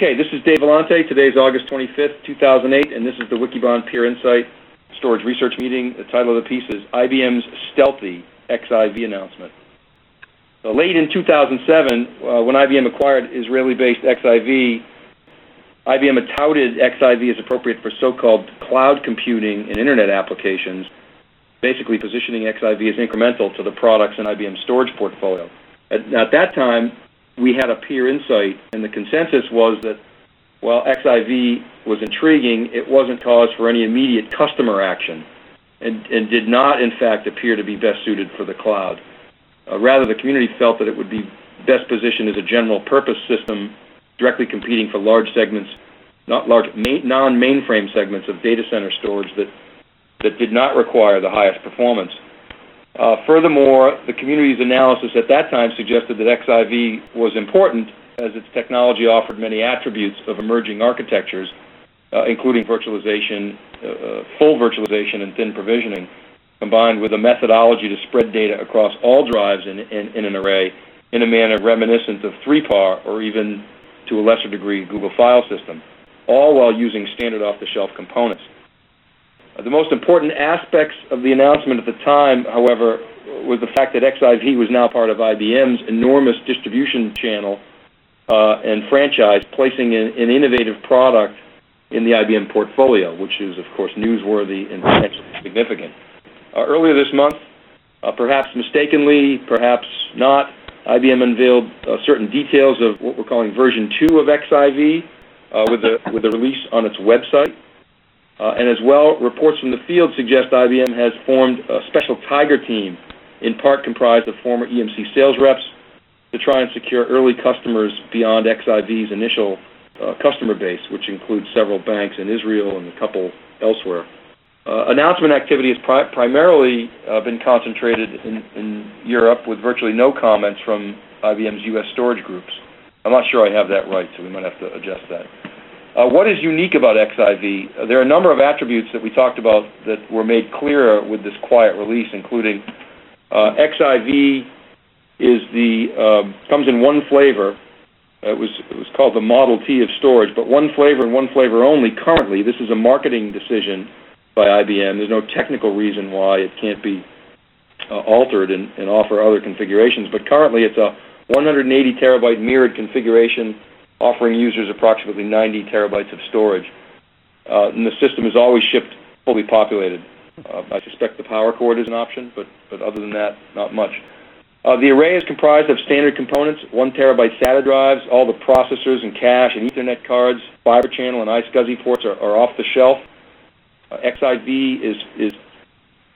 Okay, this is Dave Vellante. Today is August 25th, 2008, and this is the Wikibon Peer Insight Storage Research Meeting. The title of the piece is IBM's Stealthy XIV Announcement. So late in 2007, uh, when IBM acquired Israeli-based XIV, IBM had touted XIV as appropriate for so-called cloud computing and internet applications, basically positioning XIV as incremental to the products in IBM's storage portfolio. At, at that time, we had a peer insight, and the consensus was that while XIV was intriguing, it wasn't cause for any immediate customer action and, and did not, in fact, appear to be best suited for the cloud. Uh, rather, the community felt that it would be best positioned as a general purpose system directly competing for large segments, not large non-mainframe segments of data center storage that, that did not require the highest performance. Uh, furthermore, the community's analysis at that time suggested that XIV was important as its technology offered many attributes of emerging architectures, uh, including virtualization, uh, uh full virtualization and thin provisioning, combined with a methodology to spread data across all drives in, in, in an array in a manner reminiscent of 3PAR or even to a lesser degree Google File System, all while using standard off-the-shelf components. Uh, the most important aspects of the announcement at the time, however, was the fact that XIV was now part of IBM's enormous distribution channel uh, and franchise, placing an, an, innovative product in the IBM portfolio, which is, of course, newsworthy and potentially significant. Uh, earlier this month, uh, perhaps mistakenly, perhaps not, IBM unveiled uh, certain details of what we're calling version 2 of XIV uh, with, the, with the release on its website. Uh, and as well, reports from the field suggest IBM has formed a special Tiger team, in part comprised of former EMC sales reps, to try and secure early customers beyond XIV's initial uh, customer base, which includes several banks in Israel and a couple elsewhere. Uh, announcement activity has pri primarily been concentrated in, in, Europe with virtually no comments from IBM's U.S. storage groups. I'm not sure I have that right, so we might have to adjust that. Uh, what is unique about XIV? Uh, there are a number of attributes that we talked about that were made clearer with this quiet release, including uh, XIV is the um, comes in one flavor. It was it was called the Model T of storage, but one flavor and one flavor only. Currently, this is a marketing decision by IBM. There's no technical reason why it can't be altered and offer other configurations. But currently, it's a 180 terabyte mirrored configuration offering users approximately 90 terabytes of storage. Uh, and the system is always shipped fully populated. Uh, I suspect the power cord is an option, but, other than that, not much. Uh, the array is comprised of standard components, 1 terabyte SATA drives, all the processors and cache and Ethernet cards, fiber channel and iSCSI ports are, off the shelf. XIV is, is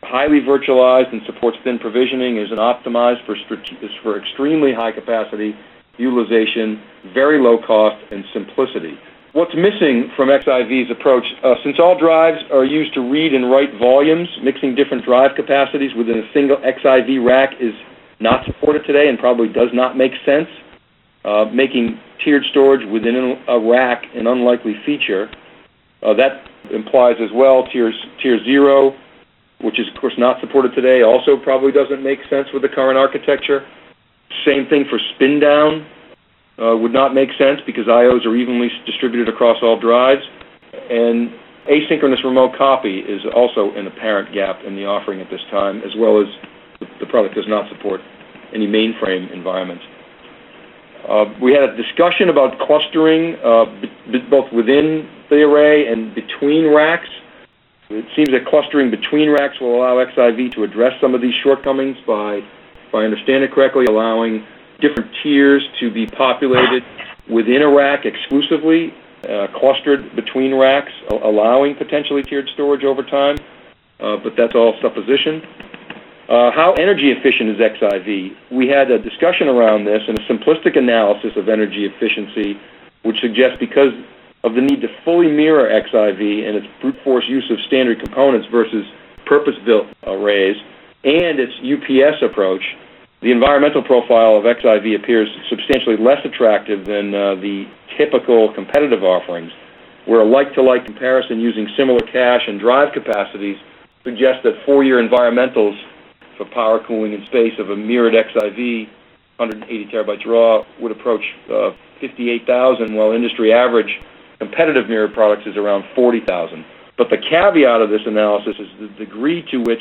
highly virtualized and supports thin provisioning, is optimized for, for extremely high capacity utilization, very low cost, and simplicity. What's missing from XIV's approach, uh, since all drives are used to read and write volumes, mixing different drive capacities within a single XIV rack is not supported today and probably does not make sense. Uh, making tiered storage within a rack an unlikely feature. Uh, that implies as well tiers, tier 0, which is of course not supported today, also probably doesn't make sense with the current architecture. Same thing for spin down. Uh, would not make sense because IOs are evenly distributed across all drives. And asynchronous remote copy is also an apparent gap in the offering at this time, as well as the product does not support any mainframe environments. Uh, we had a discussion about clustering uh, both within the array and between racks. It seems that clustering between racks will allow XIV to address some of these shortcomings by if I understand it correctly, allowing different tiers to be populated within a rack exclusively, uh, clustered between racks, allowing potentially tiered storage over time, uh, but that's all supposition. Uh, how energy efficient is XIV? We had a discussion around this and a simplistic analysis of energy efficiency, which suggests because of the need to fully mirror XIV and its brute force use of standard components versus purpose-built arrays, and its UPS approach, the environmental profile of XIV appears substantially less attractive than uh, the typical competitive offerings, where a like-to-like comparison using similar cache and drive capacities suggests that four-year environmentals for power cooling and space of a mirrored XIV 180 terabytes raw would approach uh, 58,000, while industry average competitive mirror products is around 40,000. But the caveat of this analysis is the degree to which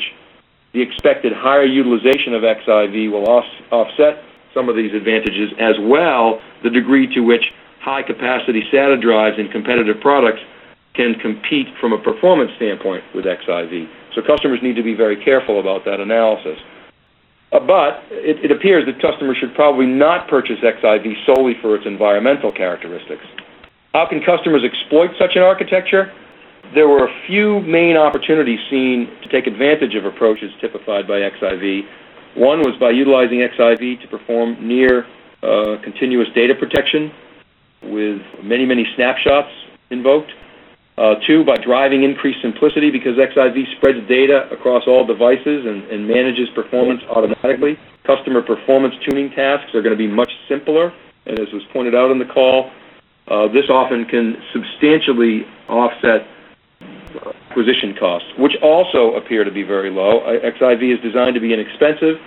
the expected higher utilization of XIV will off offset some of these advantages, as well the degree to which high-capacity SATA drives and competitive products can compete from a performance standpoint with XIV. So customers need to be very careful about that analysis. Uh, but it, appears that customers should probably not purchase XIV solely for its environmental characteristics. How can customers exploit such an architecture? There were a few main opportunities seen to take advantage of approaches typified by XIV. One was by utilizing XIV to perform near uh, continuous data protection with many, many snapshots invoked. Uh, two, by driving increased simplicity because XIV spreads data across all devices and, and manages performance automatically. Customer performance tuning tasks are going to be much simpler, and as was pointed out in the call, uh, this often can substantially offset acquisition costs, which also appear to be very low. XIV is designed to be inexpensive,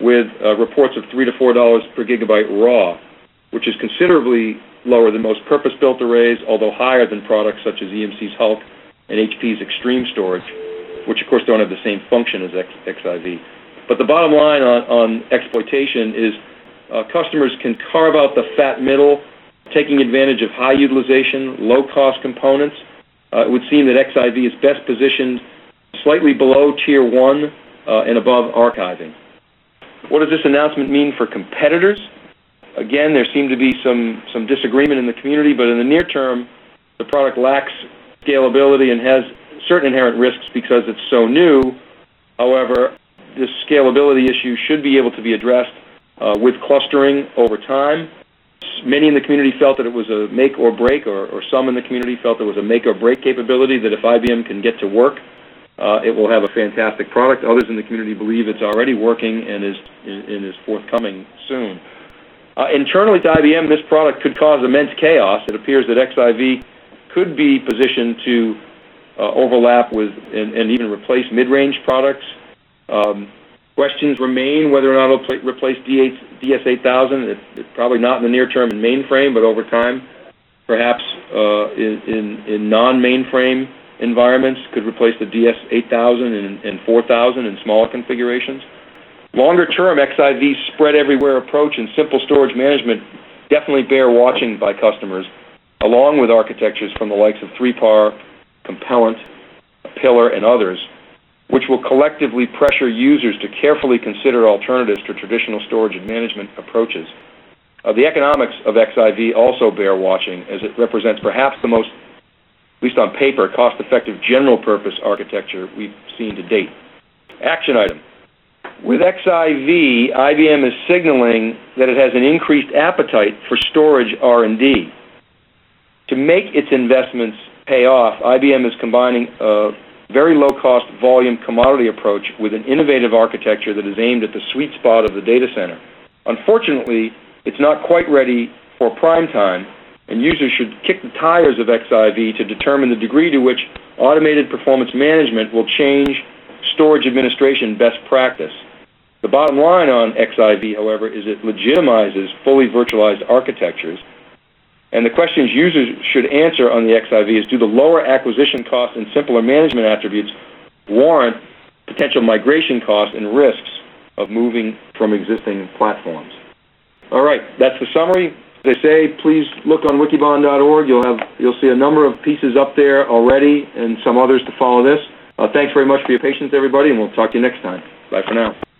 with uh, reports of three to four dollars per gigabyte raw, which is considerably lower than most purpose-built arrays, although higher than products such as EMC's Hulk and HP's Extreme Storage, which of course don't have the same function as XIV. But the bottom line on, on exploitation is uh, customers can carve out the fat middle, taking advantage of high utilization, low-cost components. Uh, it would seem that XIV is best positioned slightly below Tier 1 uh, and above archiving. What does this announcement mean for competitors? Again, there seemed to be some, some disagreement in the community, but in the near term, the product lacks scalability and has certain inherent risks because it's so new. However, this scalability issue should be able to be addressed uh, with clustering over time. Many in the community felt that it was a make or break, or, or some in the community felt it was a make or break capability that if IBM can get to work, uh, it will have a fantastic product. Others in the community believe it's already working and is, and is forthcoming soon. Uh, internally to IBM, this product could cause immense chaos. It appears that XIV could be positioned to uh, overlap with and, and, even replace mid-range products. Um, questions remain whether or not it'll replace DS8000. It, it, probably not in the near term in mainframe, but over time, perhaps uh, in, in, in non-mainframe environments, could replace the DS8000 and, and 4000 in smaller configurations. Longer term, XIV's spread everywhere approach and simple storage management definitely bear watching by customers, along with architectures from the likes of 3PAR, Compellent, Pillar, and others, which will collectively pressure users to carefully consider alternatives to traditional storage and management approaches. Uh, the economics of XIV also bear watching, as it represents perhaps the most, at least on paper, cost-effective general-purpose architecture we've seen to date. Action item. With XIV, IBM is signaling that it has an increased appetite for storage R&D. To make its investments pay off, IBM is combining a very low-cost volume commodity approach with an innovative architecture that is aimed at the sweet spot of the data center. Unfortunately, it's not quite ready for prime time, and users should kick the tires of XIV to determine the degree to which automated performance management will change storage administration best practice. The bottom line on XIV, however, is it legitimizes fully virtualized architectures. And the questions users should answer on the XIV is do the lower acquisition costs and simpler management attributes warrant potential migration costs and risks of moving from existing platforms? All right, that's the summary. As I say, please look on wikibon.org. You'll have you'll see a number of pieces up there already and some others to follow this. Uh, thanks very much for your patience, everybody, and we'll talk to you next time. Bye for now.